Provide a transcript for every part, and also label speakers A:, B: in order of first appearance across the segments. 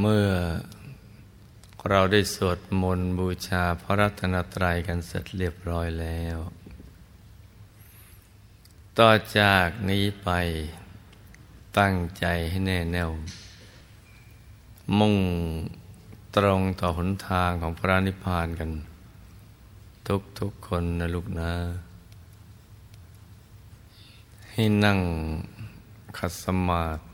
A: เมื่อเราได้สวดมนต์บูชาพระรัตนตรัยกันเสร็จเรียบร้อยแล้ว ต่อจากนี้ไปตั้งใจให้แน่แน่ว มุ่งตรงต่อหนทางของพระนิพพานกัน ทุกทุกคนนะลูกนะ ให้นั่งขัดสมาธิ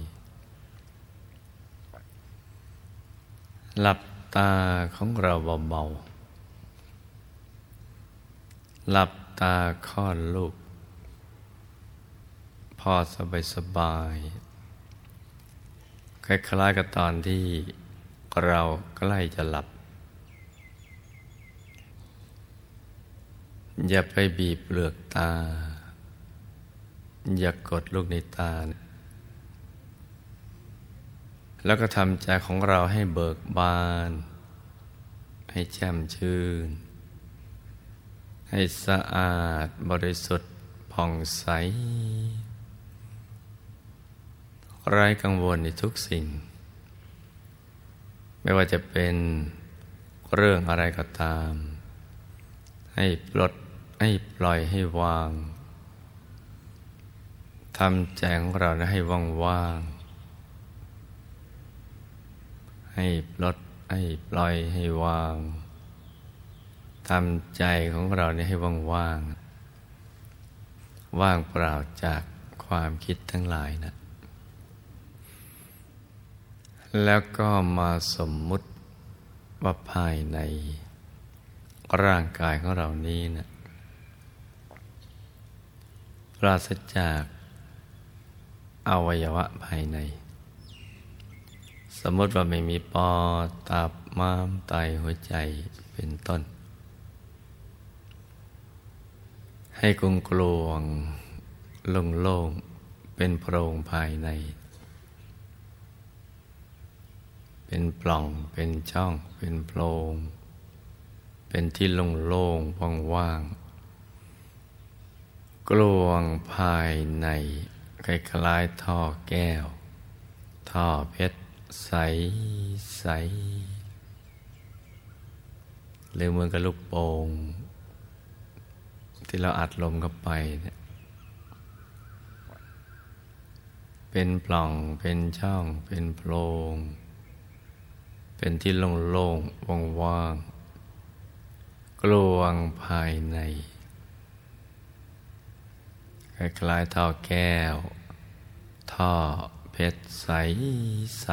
A: หลับตาของเราเบาๆหลับตาค่อนลูก พอสบายสบายคล้ายๆกับตอนที่เราใกล้จะหลับ อย่าไปบีบเปลือกตา อย่ากกดลูกในตานะ แล้วก็ทำใจของเราให้เบิกบาน ให้แจ่มชื่น ให้สะอาดบริสุทธิ์ผ่องใส ไร้กังวลในทุกสิ่ง ไม่ว่าจะเป็นเรื่องอะไรก็ตาม ให้ปลดให้ปล่อยให้วางทำใจของเราให้ว่างๆ ให้ปลดให้ปล่อยให้วางทำใจของเราเนี่ยให้ว่างว่างว่างเปล่าจากความคิดทั้งหลายนะแล้วก็มาสมมุติว่าภายในร่างกายของเรานี้นะปราศจากอวัยวะภายใน สมมติว่าไม่มีปอดตับม้ามไตหัวใจเป็นต้น ให้กงกลวงโล่งโล่งเป็นโพรงภายใน เป็นปล่องเป็นช่องเป็นโพรงเป็นที่โล่งโล่งว่างๆกลวงภายในคล้ายๆท่อแก้ว ท่อเพชร ใสใสหรือเหมือนกับลูกโป่งที่เราอัดลมเข้าไปเนี่ยเป็นปล่องเป็นช่องเป็นโพรง เป็นที่โล่งๆว่างๆกลวงภายในคล้ายๆท่อแก้ว ท่อ เพชรใสใส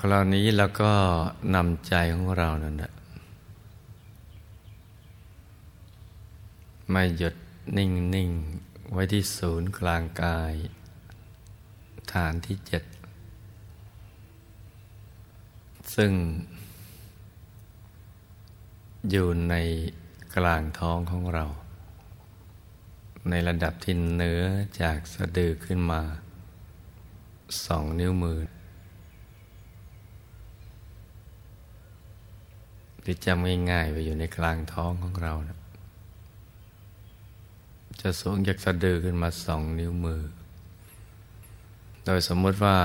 A: คราวนี้เราก็นำใจของเรานั่นแหละไม่หยุดนิ่งนิ่งไว้ที่ศูนย์กลางกาย ฐานที่เจ็ด ซึ่งอยู่ใน กลางท้องของเรา ในระดับที่เหนือจากสะดือขึ้นมาสองนิ้วมือที่จำง่ายๆไปอยู่ในกลางท้องของเรานะจะสูงจากสะดือขึ้นมาสองนิ้วมือ โดยสมมติว่า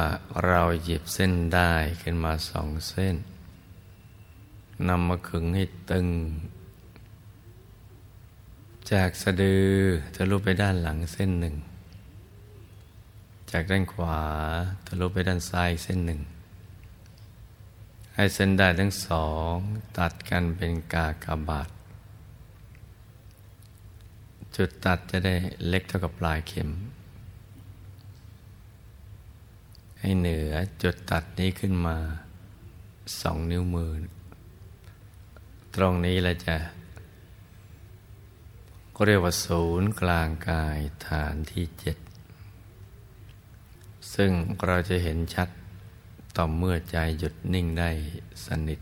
A: เราหยิบเส้นได้ขึ้นมาสองเส้นนำมาขึงให้ตึง จากสะดือทะลุไปด้านหลังเส้นหนึ่ง จากด้านขวาทะลุไปด้านซ้ายเส้นหนึ่ง ให้เส้นได้ทั้งสองตัดกันเป็นกากบาท จุดตัดจะได้เล็กเท่ากับปลายเข็ม ให้เหนือจุดตัดนี้ขึ้นมาสองนิ้วมือ ตรงนี้เราจะ ก็เรียกว่าศูนย์กลางกายฐานที่เจ็ดซึ่งเราจะเห็นชัดต่อเมื่อใจหยุดนิ่งได้สนิท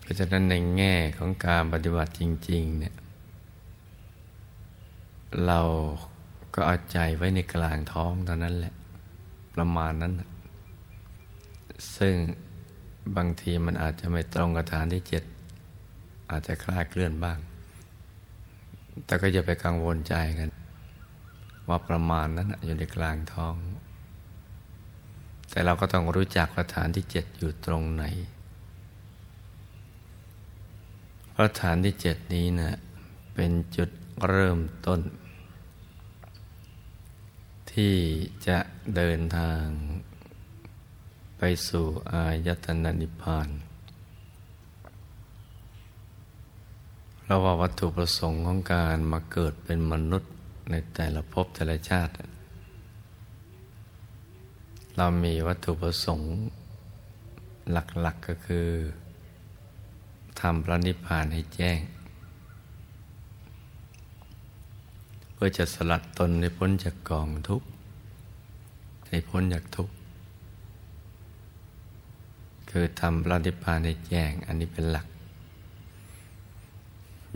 A: เพราะฉะนั้นในแง่ของการปฏิบัติจริง ๆ เนี่ย เราก็เอาใจไว้ในกลางท้องเท่านั้นแหละ ประมาณนั้น ซึ่งบางทีมันอาจจะไม่ตรงกับฐานที่เจ็ดอาจจะคลาดเคลื่อนบ้าง แต่ก็อย่าไปกังวลใจกัน ว่าประมาณนั้นอยู่ในกลางท้อง แต่เราก็ต้องรู้จักว่าฐานที่เจ็ดอยู่ตรงไหนเพราะฐานที่เจ็ดนี้นะเป็นจุดเริ่มต้น ที่จะเดินทางไปสู่อายตนะนิพพาน เราว่าวัตถุประสงค์ของการมาเกิดเป็นมนุษย์ในแต่ละภพแต่ละชาติ เรามีวัตถุประสงค์หลักๆกก็คือทำพระนิพพานให้แจ้ง เพื่อจะสลัดตนให้พ้นจากกองทุกข์ให้พ้นจากทุกข์คือทำพระนิพพานให้แจ้ง อันนี้เป็นหลัก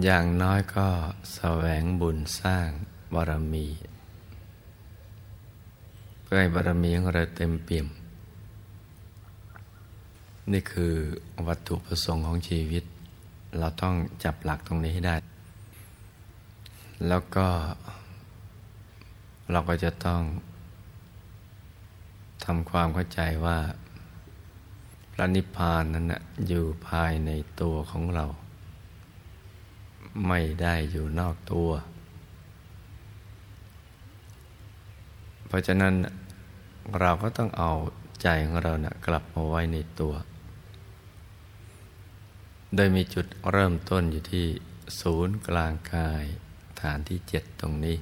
A: อย่างน้อยก็แสวงบุญสร้างบารมี เพื่อให้บารมีของเราเต็มเปี่ยม นี่คือวัตถุประสงค์ของชีวิต เราต้องจับหลักตรงนี้ให้ได้ แล้วก็เราก็จะต้องทำความเข้าใจว่าพระนิพพานนั้นนะอยู่ภายในตัวของเรา ไม่ได้อยู่นอกตัว เพราะฉะนั้นเราก็ต้องเอาใจของเรานะกลับมาไว้ในตัว โดยมีจุดเริ่มต้นอยู่ที่ศูนย์กลางกายฐานที่เจ็ดตรงนี้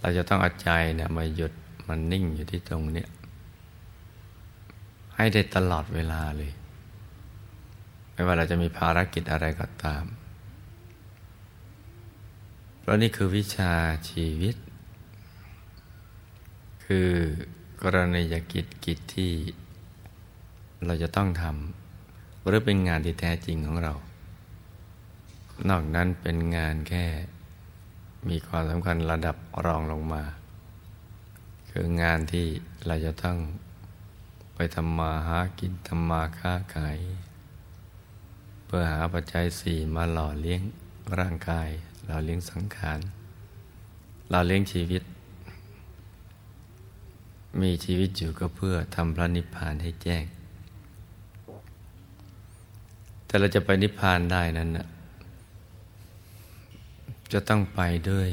A: เราจะต้องเอาใจเนี่ยมาหยุดมันนิ่งอยู่ที่ตรงนี้ให้ได้ตลอดเวลาเลย ไม่ว่าเราจะมีภารกิจอะไรก็ตาม เพราะนี่คือวิชาชีวิต คือกรณียกิจกิจที่เราจะต้องทำหรือเป็นงานที่แท้จริงของเรา นอกนั้นเป็นงานแค่มีความสำคัญระดับรองลงมา คืองานที่เราจะต้องไปทำมาหากินทำมาค้าขาย เพื่อหาปัจจัยสี่มาหล่อเลี้ยงร่างกาย หล่อเลี้ยงสังขารหล่อเลี้ยงชีวิต มีชีวิตอยู่ก็เพื่อทำพระนิพพานให้แจ้ง แต่เราจะไปนิพพานได้นั้นนะจะต้องไปด้วย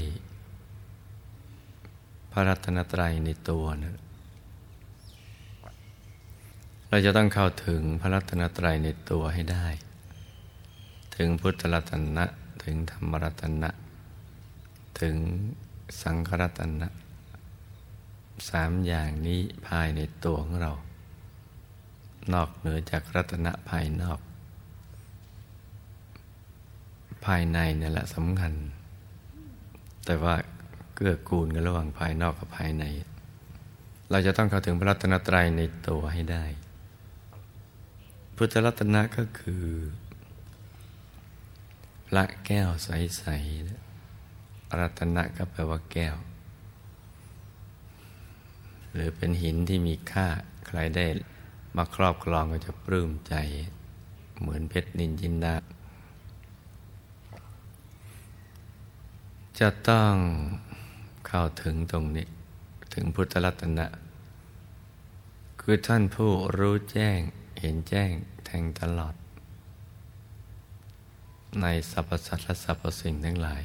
A: พระรัตนตรัยในตัวนะเราจะต้องเข้าถึงพระรัตนตรัยในตัวให้ได้ ถึงพุทธรัตนะถึงธรรมรัตนะ ถึงสังฆรัตนะสามอย่างนี้ภายในตัวของเรา นอกเหนือจากรัตนะภายนอก ภายในนี่แหละสำคัญ แต่ว่าเกื้อกูลกันระหว่างภายนอกกับภายใน เราจะต้องเข้าถึงพระรัตนตรัยในตัวให้ได้ พุทธรัตนะก็คือ พระแก้วใสๆรัตนะก็แปลว่าแก้ว หรือเป็นหินที่มีค่าใครได้มาครอบครองก็จะปลื้มใจ เหมือนเพชรนินจินดาจะต้องเข้าถึงตรงนี้ ถึงพุทธรัตนะ คือท่านผู้รู้แจ้งเห็นแจ้งแทงตลอด ในสรรพสัตว์และสรรพสิ่งทั้งหลาย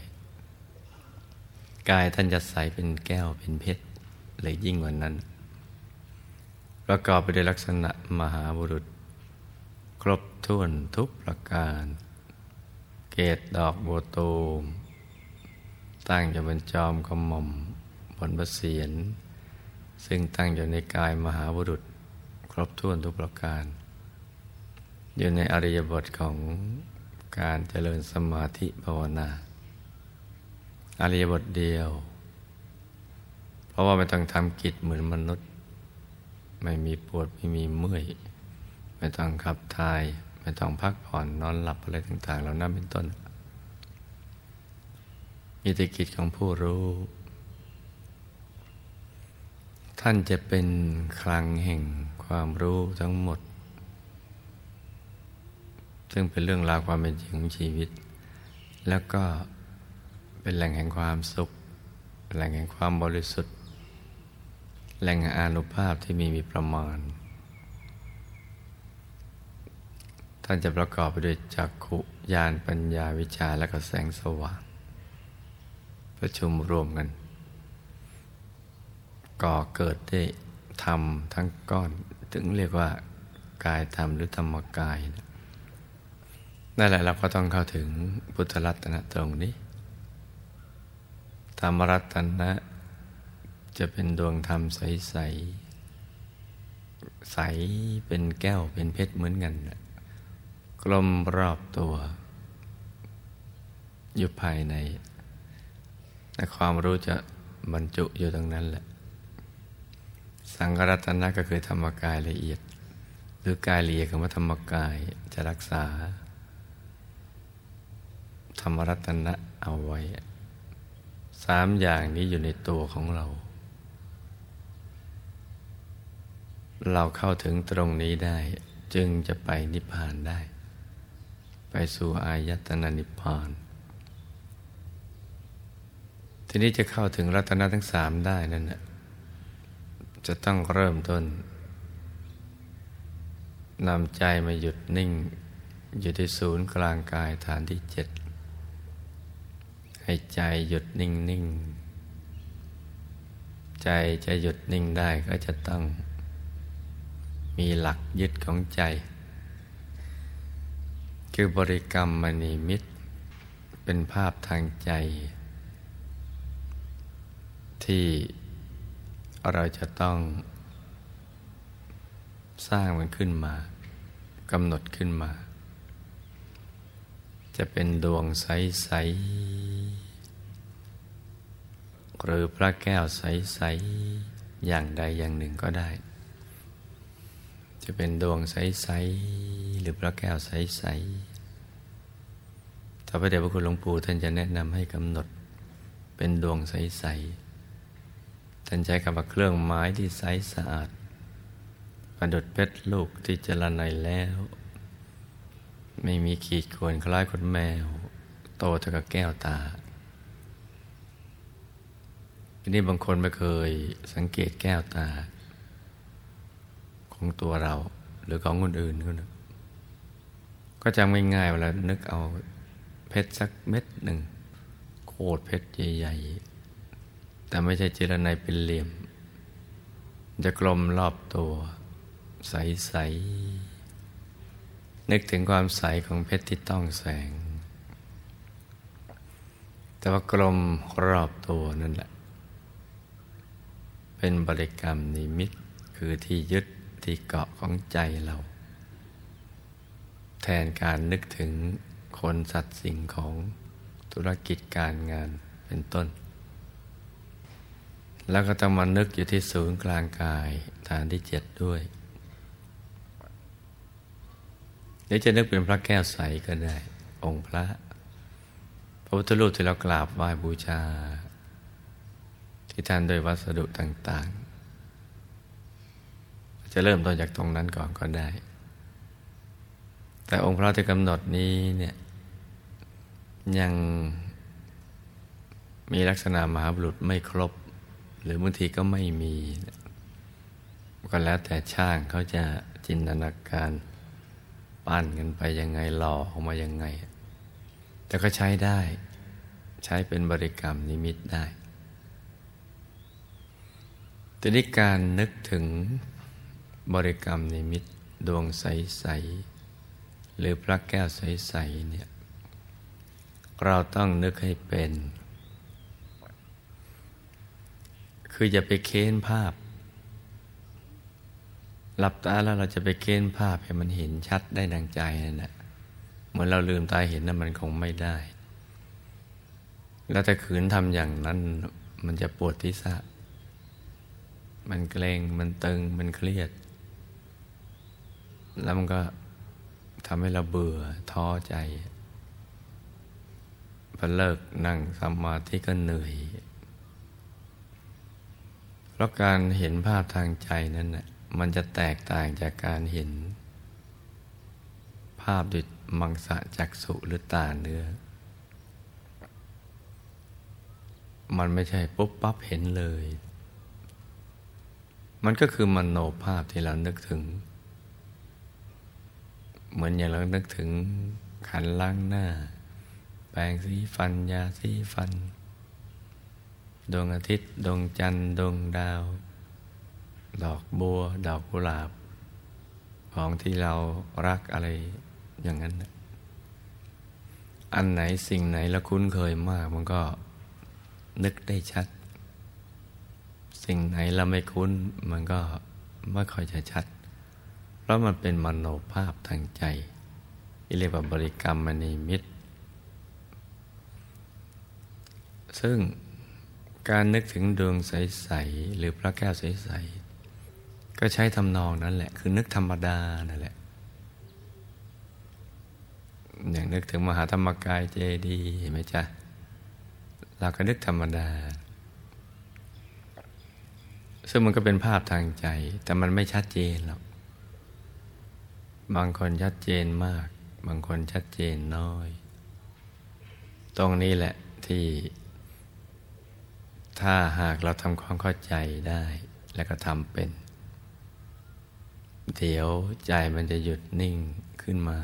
A: กายท่านจะใสเป็นแก้วเป็นเพชรเลยยิ่งกว่านั้น ประกอบไปด้วยลักษณะมหาบุรุษ ครบถ้วนทุกประการ เกตดอกโบตูม ตั้งอยู่บนจอมกระหม่อมบนบระเสียน ซึ่งตั้งอยู่ในกายมหาบุรุษ ครบถ้วนทุกประการ อยู่ในอริยบทของ การเจริญสมาธิภาวนาอริยบทเดียว เพราะว่าไม่ต้องทำกิจเหมือนมนุษย์ ไม่มีปวดไม่มีเมื่อย ไม่ต้องขับถ่าย ไม่ต้องพักผ่อนนอนหลับอะไรต่างๆเหล่านั้นเป็นต้นมีแต่กิจของผู้รู้ ท่านจะเป็นคลังแห่งความรู้ทั้งหมด ซึ่งเป็นเรื่องราวความเป็นจริงของชีวิต แล้วก็เป็นแหล่งแห่งความสุขแหล่งแห่งความบริสุทธิ์ แหล่งอานุภาพที่มีมีประมาณ ท่านจะประกอบไปด้วยจักขุญาณปัญญาวิชาและก็แสงสว่าง ประชุมรวมกัน ก่อเกิดได้ธรรมทั้งก้อน ถึงเรียกว่ากายธรรมหรือธรรมกายนั่ นั่นแหละเราก็ต้องเข้าถึงพุทธรัตนะตรงนี้ ธรรมรัตนะจะเป็นดวงธรรมใสใสใสเป็นแก้วเป็นเพชรเหมือนกันกลมรอบตัว อยู่ภายในแต่ความรู้จะบรรจุอยู่ตรงนั้นแหละ สังกรัตนะก็คือธรรมกายละเอียด หรือกายละเอียดของธรรมกายจะรักษา ธรรมรัตนะเอาไว้ สามอย่างนี้อยู่ในตัวของเรา เราเข้าถึงตรงนี้ได้ จึงจะไปนิพพานได้ ไปสู่อายตนะนิพพานทีนี้จะเข้าถึงรัตนะทั้งสามได้นั่นนะจะต้องเริ่มต้นนำใจมาหยุดนิ่ง อยู่ที่ศูนย์กลางกายฐานที่เจ็ด ให้ใจหยุดนิ่งนิ่งใจจะหยุดนิ่งได้ก็จะต้อง มีหลักยึดของใจ คือบริกรรมมณีมิตร เป็นภาพทางใจ ที่เราจะต้อง สร้างมันขึ้นมากำหนดขึ้นมา จะเป็นดวงใส ๆ หรือพระแก้วใส ๆ อย่างใดอย่างหนึ่งก็ได้ จะเป็นดวงใส ๆ หรือพระแก้วใส ๆถ้าพระเดชพระคุณหลวงปู่ท่านจะแนะนำให้กำหนด เป็นดวงใส ๆ ท่านใช้คำว่าเครื่องไม้ที่ใสสะอาดประดุดเพชรลูกที่เจรไนแล้ว ไม่มีขีดข่วนคล้ายคนแมว โตเท่ากับแก้วตา ทีนี้บางคนไม่เคยสังเกตแก้วตา ของตัวเรา หรือของคนอื่นก็นะก็จำง่ายๆเวลานึกเอาเพชรสักเม็ดหนึ่งโคตรเพชรใหญ่ๆ แต่ไม่ใช่เจรไนเป็นเหลี่ยม จะกลมรอบตัว ใสๆนึกถึงความใสของเพชรที่ต้องแสง แต่ว่ากลมรอบตัวนั่นแหละ เป็นบริกรรมนิมิตคือที่ยึดที่เกาะของใจเรา แทนการนึกถึงคนสัตว์สิ่งของธุรกิจการงานเป็นต้น แล้วก็ต้องมานึกอยู่ที่ศูนย์กลางกายฐานที่เจ็ดด้วยหรือจะนึกเป็นพระแก้วใสก็ได้ องค์พระพระพุทธรูปที่เรากราบไหว้บูชา ที่ท่านโดยวัสดุต่าง ๆ จะเริ่มต้นจากตรงนั้นก่อนก็ได้ แต่องค์พระที่กำหนดนี้เนี่ยยังมีลักษณะมหาบุรุษไม่ครบ หรือบางทีก็ไม่มีก็แล้วแต่ช่างเขาจะจินตนาการปั้นกันไปยังไงหล่อออกมายังไง แต่ก็ใช้ได้ ใช้เป็นบริกรรมนิมิตได้ ทีนี้การนึกถึงบริกรรมนิมิตดวงใส ๆ หรือพระแก้วใส ๆ เนี่ย เราต้องนึกให้เป็น คืออย่าไปเค้นภาพ หลับตาแล้วเราจะไปเค้นภาพให้มันเห็นชัดได้ดังใจนั่นแหละเหมือนเราลืมตาเห็นนั้นมันคงไม่ได้ แล้วแต่ขืนทำอย่างนั้นมันจะปวดที่สะ มันเกรงมันตึงมันเครียด แล้วมันก็ทำให้เราเบื่อท้อใจพอเลิกนั่งสมาธิก็เหนื่อย เพราะการเห็นภาพทางใจนั้นน่ะมันจะแตกต่างจากการเห็น ภาพด้วยมังสะจักสุหรือตาเนื้อ มันไม่ใช่ปุ๊บปั๊บเห็นเลย มันก็คือมโนภาพที่เรานึกถึง เหมือนอย่างเรานึกถึงขันล้างหน้า แปรงสีฟันยาสีฟัน ดวงอาทิตย์ ดวงจันทร์ ดวงดาว ดอกบัว ดอกกุหลาบ ของที่เรารักอะไรอย่างนั้น อันไหนสิ่งไหนเราคุ้นเคยมากมันก็นึกได้ชัด สิ่งไหนเราไม่คุ้นมันก็ไม่ค่อยจะชัด เพราะมันเป็นมโนภาพทางใจที่เรียกว่าบริกรรมมณีมิตร ซึ่งการนึกถึงดวงใส ๆ หรือพระแก้วใส ๆ ก็ใช้ทำนองนั้นแหละ คือนึกธรรมดานั่นแหละ อย่างนึกถึงมหาธรรมกายเจดีเห็นไหมจ๊ะ เราก็นึกธรรมดา ซึ่งมันก็เป็นภาพทางใจ แต่มันไม่ชัดเจนหรอกบางคนชัดเจนมาก บางคนชัดเจนน้อย ตรงนี้แหละที่ ถ้าหากเราทำความเข้าใจได้ และก็ทำเป็น เดี๋ยวใจมันจะหยุดนิ่งขึ้นมา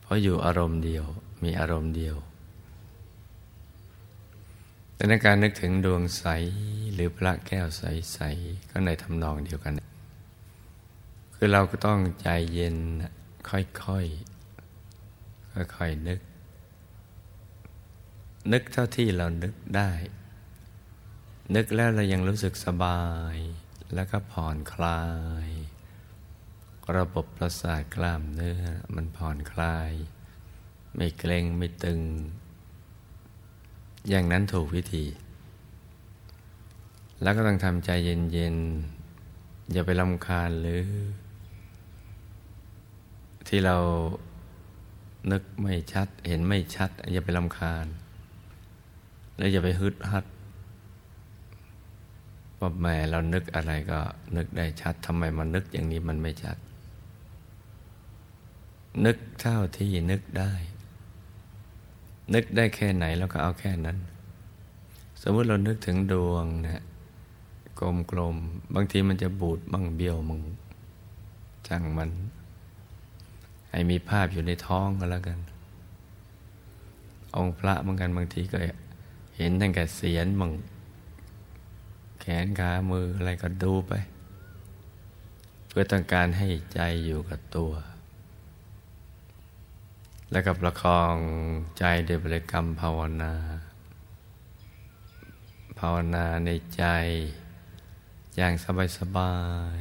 A: เพราะอยู่อารมณ์เดียวมีอารมณ์เดียวแต่ในการนึกถึงดวงใส หรือพระแก้วใส ๆ ก็ในทำนองเดียวกัน คือเราก็ต้องใจเย็นค่อยๆค่อยๆนึก นึกเท่าที่เรานึกได้ นึกแล้วเรายังรู้สึกสบาย แล้วก็ผ่อนคลาย ระบบประสาทกล้ามเนื้อมันผ่อนคลาย ไม่เกร็งไม่ตึง อย่างนั้นถูกวิธี แล้วก็ต้องทำใจเย็นๆ อย่าไปลำคาญหรือ ที่เรานึกไม่ชัด เห็นไม่ชัด อย่าไปลำคาญ แล้วอย่าไปฮึดฮัดว่าแม่เรานึกอะไรก็นึกได้ชัดทำไมมันนึกอย่างนี้มันไม่ชัด นึกเท่าที่นึกได้ นึกได้แค่ไหนแล้วก็เอาแค่นั้น สมมติเรานึกถึงดวงนะ กลมๆบางทีมันจะบูดบ้างเบี้ยวมึงจังมัน ให้มีภาพอยู่ในท้องก็แล้วกัน องค์พระบางกันบางทีก็เห็นตั้งแต่เสียนมึงแขนขามืออะไรก็ดูไป เพื่อต้องการให้ใจอยู่กับตัว แล้วกับประคองใจด้วยบริกรรมภาวนา ภาวนาในใจ อย่างสบายสบาย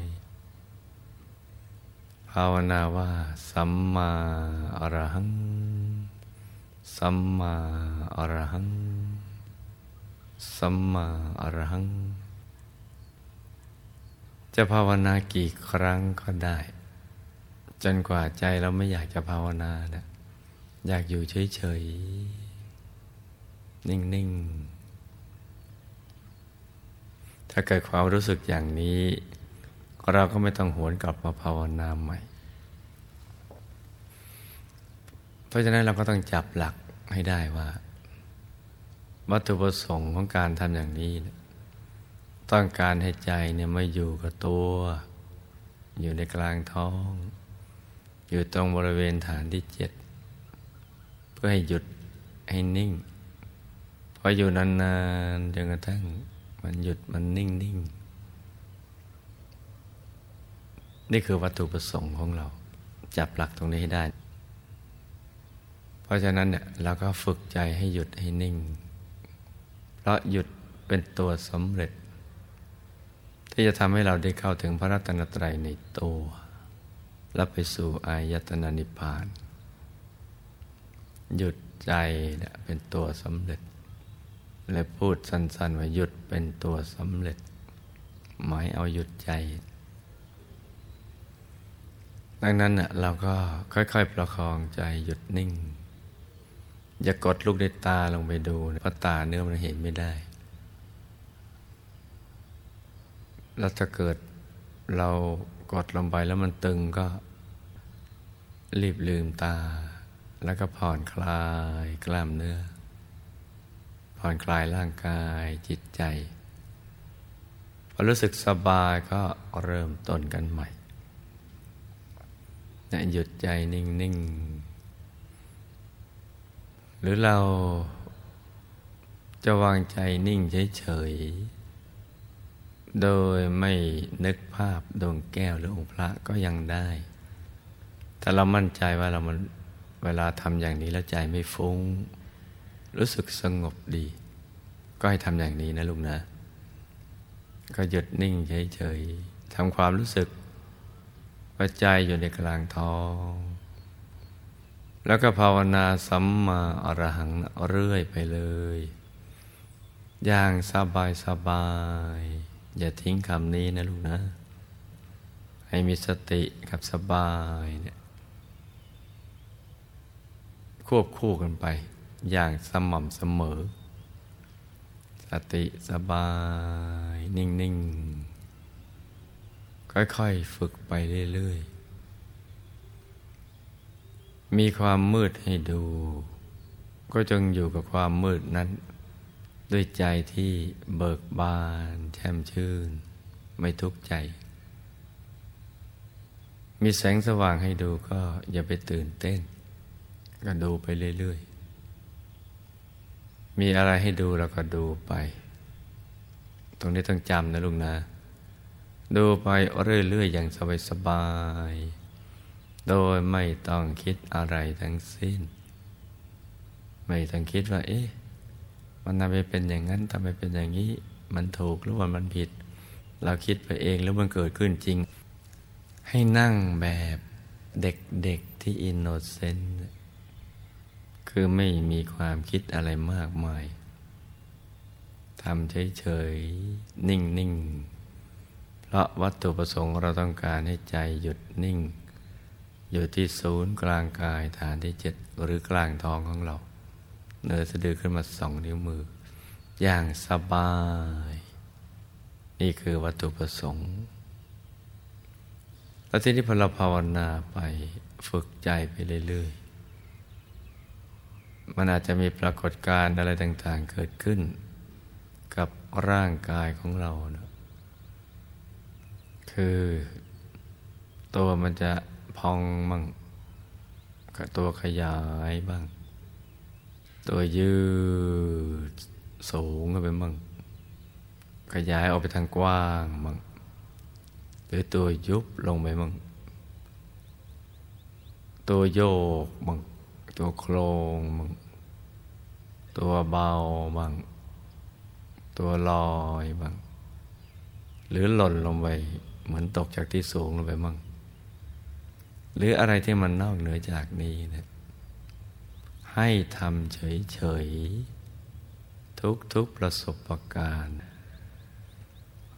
A: ภาวนาว่าสัมมาอรหัง สัมมาอรหัง สัมมาอรหัง จะภาวนากี่ครั้งก็ได้ จนกว่าใจเราไม่อยากจะภาวนานะอยากอยู่เฉยๆ นิ่งๆ ถ้าเกิดความรู้สึกอย่างนี้ เราก็ไม่ต้องหวนกลับมาภาวนาใหม่ เพราะฉะนั้นเราก็ต้องจับหลักให้ได้ว่า วัตถุประสงค์ของการทำอย่างนี้ ต้องการให้ใจเนี่ยไม่อยู่กับตัว อยู่ในกลางท้อง อยู่ตรงบริเวณฐานที่เจ็ดเพื่อให้หยุดให้นิ่งพออยู่นานๆจนกระทั่ง มันหยุดมันนิ่งนิ่งนี่คือวัตถุประสงค์ของเรา จับหลักตรงนี้ให้ได้ เพราะฉะนั้นเนี่ยเราก็ฝึกใจให้หยุดให้นิ่ง เพราะหยุดเป็นตัวสำเร็จ ที่จะทำให้เราได้เข้าถึงพระรัตนตรัยในตัว และไปสู่อายตนะนิพพาน หยุดใจเป็นตัวสำเร็จ และพูดสั้นๆว่าหยุดเป็นตัวสำเร็จ หมายเอาหยุดใจ ดังนั้นเราก็ค่อยๆประคองใจหยุดนิ่ง อย่ากดลูกในตาลงไปดูเพราะตาเนื้อมันเห็นไม่ได้แล้วถ้าเกิดเรากดลงไปแล้วมันตึงก็รีบลืมตา แล้วก็ผ่อนคลายกล้ามเนื้อ ผ่อนคลายร่างกายจิตใจพอรู้สึกสบายก็เริ่มต้นกันใหม่นะหยุดใจนิ่ง ๆ หรือเราจะวางใจนิ่งเฉย ๆ โดยไม่นึกภาพดวงแก้วหรือองค์พระก็ยังได้ถ้าเรามั่นใจว่าเรามันเวลาทำอย่างนี้แล้วใจไม่ฟุง้ง รู้สึกสงบดี ก็ให้ทำอย่างนี้นะลูกนะ ก็หยุดนิ่งเฉยๆทำความรู้สึกว่าใจอยู่ในกลางท้อง แล้วก็ภาวนาสัมมาอรหังเรื่อยไปเลย อย่างสบายสบาย อย่าทิ้งคำนี้นะลูกนะ ให้มีสติกับสบายเนี่ยควบคู่กันไป อย่างสม่ำเสมอ สติสบายนิ่ง ๆ ค่อย ๆ ฝึกไปเรื่อย ๆ มีความมืดให้ดู ก็จงอยู่กับความมืดนั้น ด้วยใจที่เบิกบานแช่มชื่น ไม่ทุกข์ใจ มีแสงสว่างให้ดูก็อย่าไปตื่นเต้น ก็ดูไปเรื่อย ๆ มีอะไรให้ดูเราก็ดูไป ตรงนี้ต้องจำนะลุงนะ ดูไปเรื่อยๆอย่างสบายๆโดยไม่ต้องคิดอะไรทั้งสิ้น ไม่ต้องคิดว่า เอ๊ะ มันทำไมเป็นอย่างนั้นทำไมเป็นอย่างนี้ มันถูกหรือว่ามันผิด เราคิดไปเองแล้วมันเกิดขึ้นจริง ให้นั่งแบบเด็กๆที่อินโนเซนต์ คือไม่มีความคิดอะไรมากมายทำเฉยๆ นิ่งๆ เพราะวัตถุประสงค์เราต้องการให้ใจหยุดนิ่ง อยู่ที่ศูนย์กลางกายฐานที่เจ็ดหรือกลางท้องของเราเนื้อสะดือขึ้นมาสองนิ้วมือ อย่างสบาย นี่คือวัตถุประสงค์ แล้วทีนี้พอเราภาวนาไปฝึกใจไปเรื่อย มันอาจจะมีปรากฏการณ์อะไรต่างๆ เกิดขึ้น กับร่างกายของเรานะคือตัวมันจะพองบ้างตัวขยายบ้าง ตัวยืดสูงขึ้นไปบ้างขยายออกไปทางกว้างบ้างหรือตัวยุบลงไปบ้างตัวโยกบ้างตัวโครงบ้าง ตัวเบาบ้าง ตัวลอยบ้าง หรือหล่นลงไป เหมือนตกจากที่สูงลงไปบ้าง หรืออะไรที่มันนอกเหนือจากนี้นะให้ทำเฉยๆ ทุกๆประสบการณ์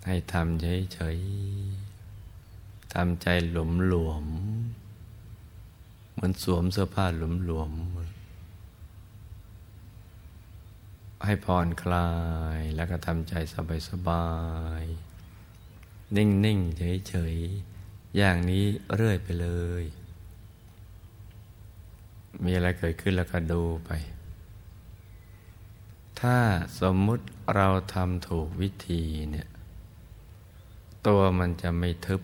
A: ให้ทำเฉยๆทำใจหลวมๆเหมือนสวมเสื้อผ้าหลวมๆ ให้ผ่อนคลายแล้วก็ทำใจสบายๆนิ่ง ๆ เฉย ๆ อย่างนี้เรื่อยไปเลย มีอะไรเกิดขึ้นแล้วก็ดูไป ถ้าสมมุติเราทำถูกวิธีเนี่ย ตัวมันจะไม่ทึบ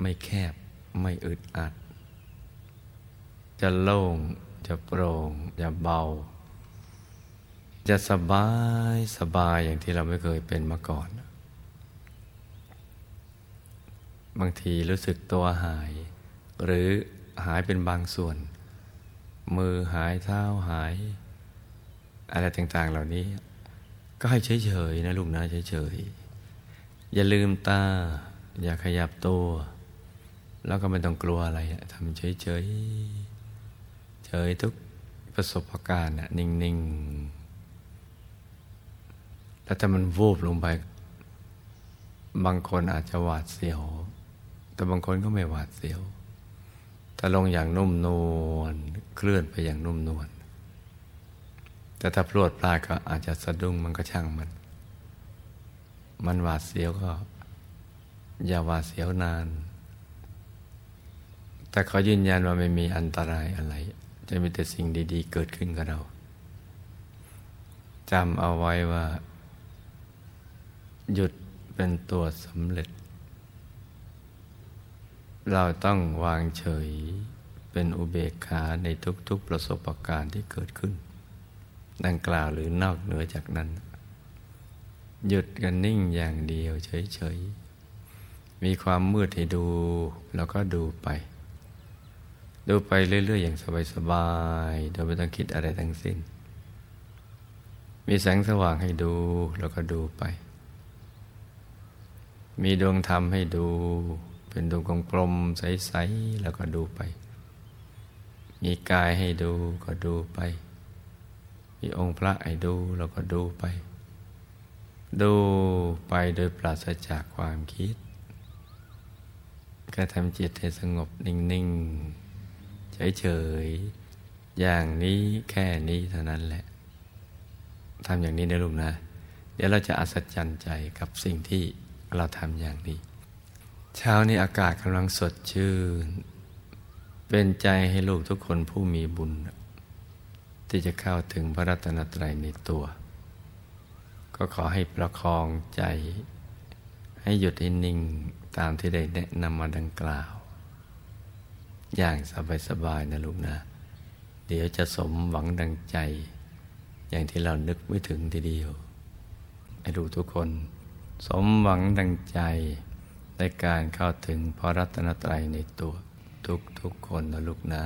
A: ไม่แคบ ไม่อึดอัด จะโล่ง จะโปร่ง จะเบา จะสบายสบายอย่างที่เราไม่เคยเป็นมาก่อน บางทีรู้สึกตัวหาย หรือหายเป็นบางส่วน มือหายเท้าหาย อะไรต่าง ๆ เหล่านี้ ก็ให้เฉยๆนะลูกนะเฉยๆ อย่าลืมตา อย่าขยับตัว แล้วก็ไม่ต้องกลัวอะไรทำเฉยๆ เฉยทุกประสบการณ์นิ่ง ๆ แล้วถ้ามันวูบลงไป บางคนอาจจะหวาดเสียว แต่บางคนก็ไม่หวาดเสียว ถ้าลงอย่างนุ่มนวลเคลื่อนไปอย่างนุ่มนวลแต่ถ้าพลวดพลาดก็อาจจะสะดุ้งมันก็ช่างมัน มันหวาดเสียวก็ อย่าหวาดเสียวนาน แต่เขายืนยันว่าไม่มีอันตรายอะไร จะมีแต่สิ่งดี ๆ เกิดขึ้นกับเราจำเอาไว้ว่า หยุดเป็นตัวสำเร็จ เราต้องวางเฉยเป็นอุเบกขาในทุกๆประสบการณ์ที่เกิดขึ้น ดังกล่าวหรือนอกเหนือจากนั้น หยุดกันนิ่งอย่างเดียวเฉยๆ มีความมืดให้ดู แล้วก็ดูไป ดูไปเรื่อยๆ อย่างสบายๆ โดยไม่ต้องคิดอะไรทั้งสิ้น มีแสงสว่างให้ดู แล้วก็ดูไป มีดวงธรรมให้ดู เป็นดวงกลมๆใสๆแล้วก็ดูไป มีกายให้ดูก็ดูไป มีองค์พระให้ดูแล้วก็ดูไป ดูไปโดยปราศจากความคิดก็ทำจิตให้สงบนิ่งๆเฉยๆอย่างนี้แค่นี้เท่านั้นแหละทำอย่างนี้นะลูกนะ เดี๋ยวเราจะอัศจรรย์ใจกับสิ่งที่ เราทำอย่างนี้ เช้านี้อากาศกำลังสดชื่น เป็นใจให้ลูกทุกคนผู้มีบุญ ที่จะเข้าถึงพระรัตนตรัยในตัว ก็ขอให้ประคองใจ ให้หยุดให้นิ่งตามที่ได้แนะนำมาดังกล่าว อย่างสบายๆนะลูกนะ เดี๋ยวจะสมหวังดังใจ อย่างที่เรานึกไม่ถึงทีเดียว ให้ลูกทุกคน สมหวังดังใจในการเข้าถึงพระรัตนตรัยในตัวทุกๆคนนะลูกนะ